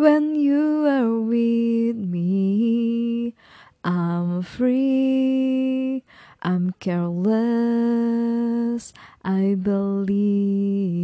When you are with me, I'm free, I'm careless, I believe.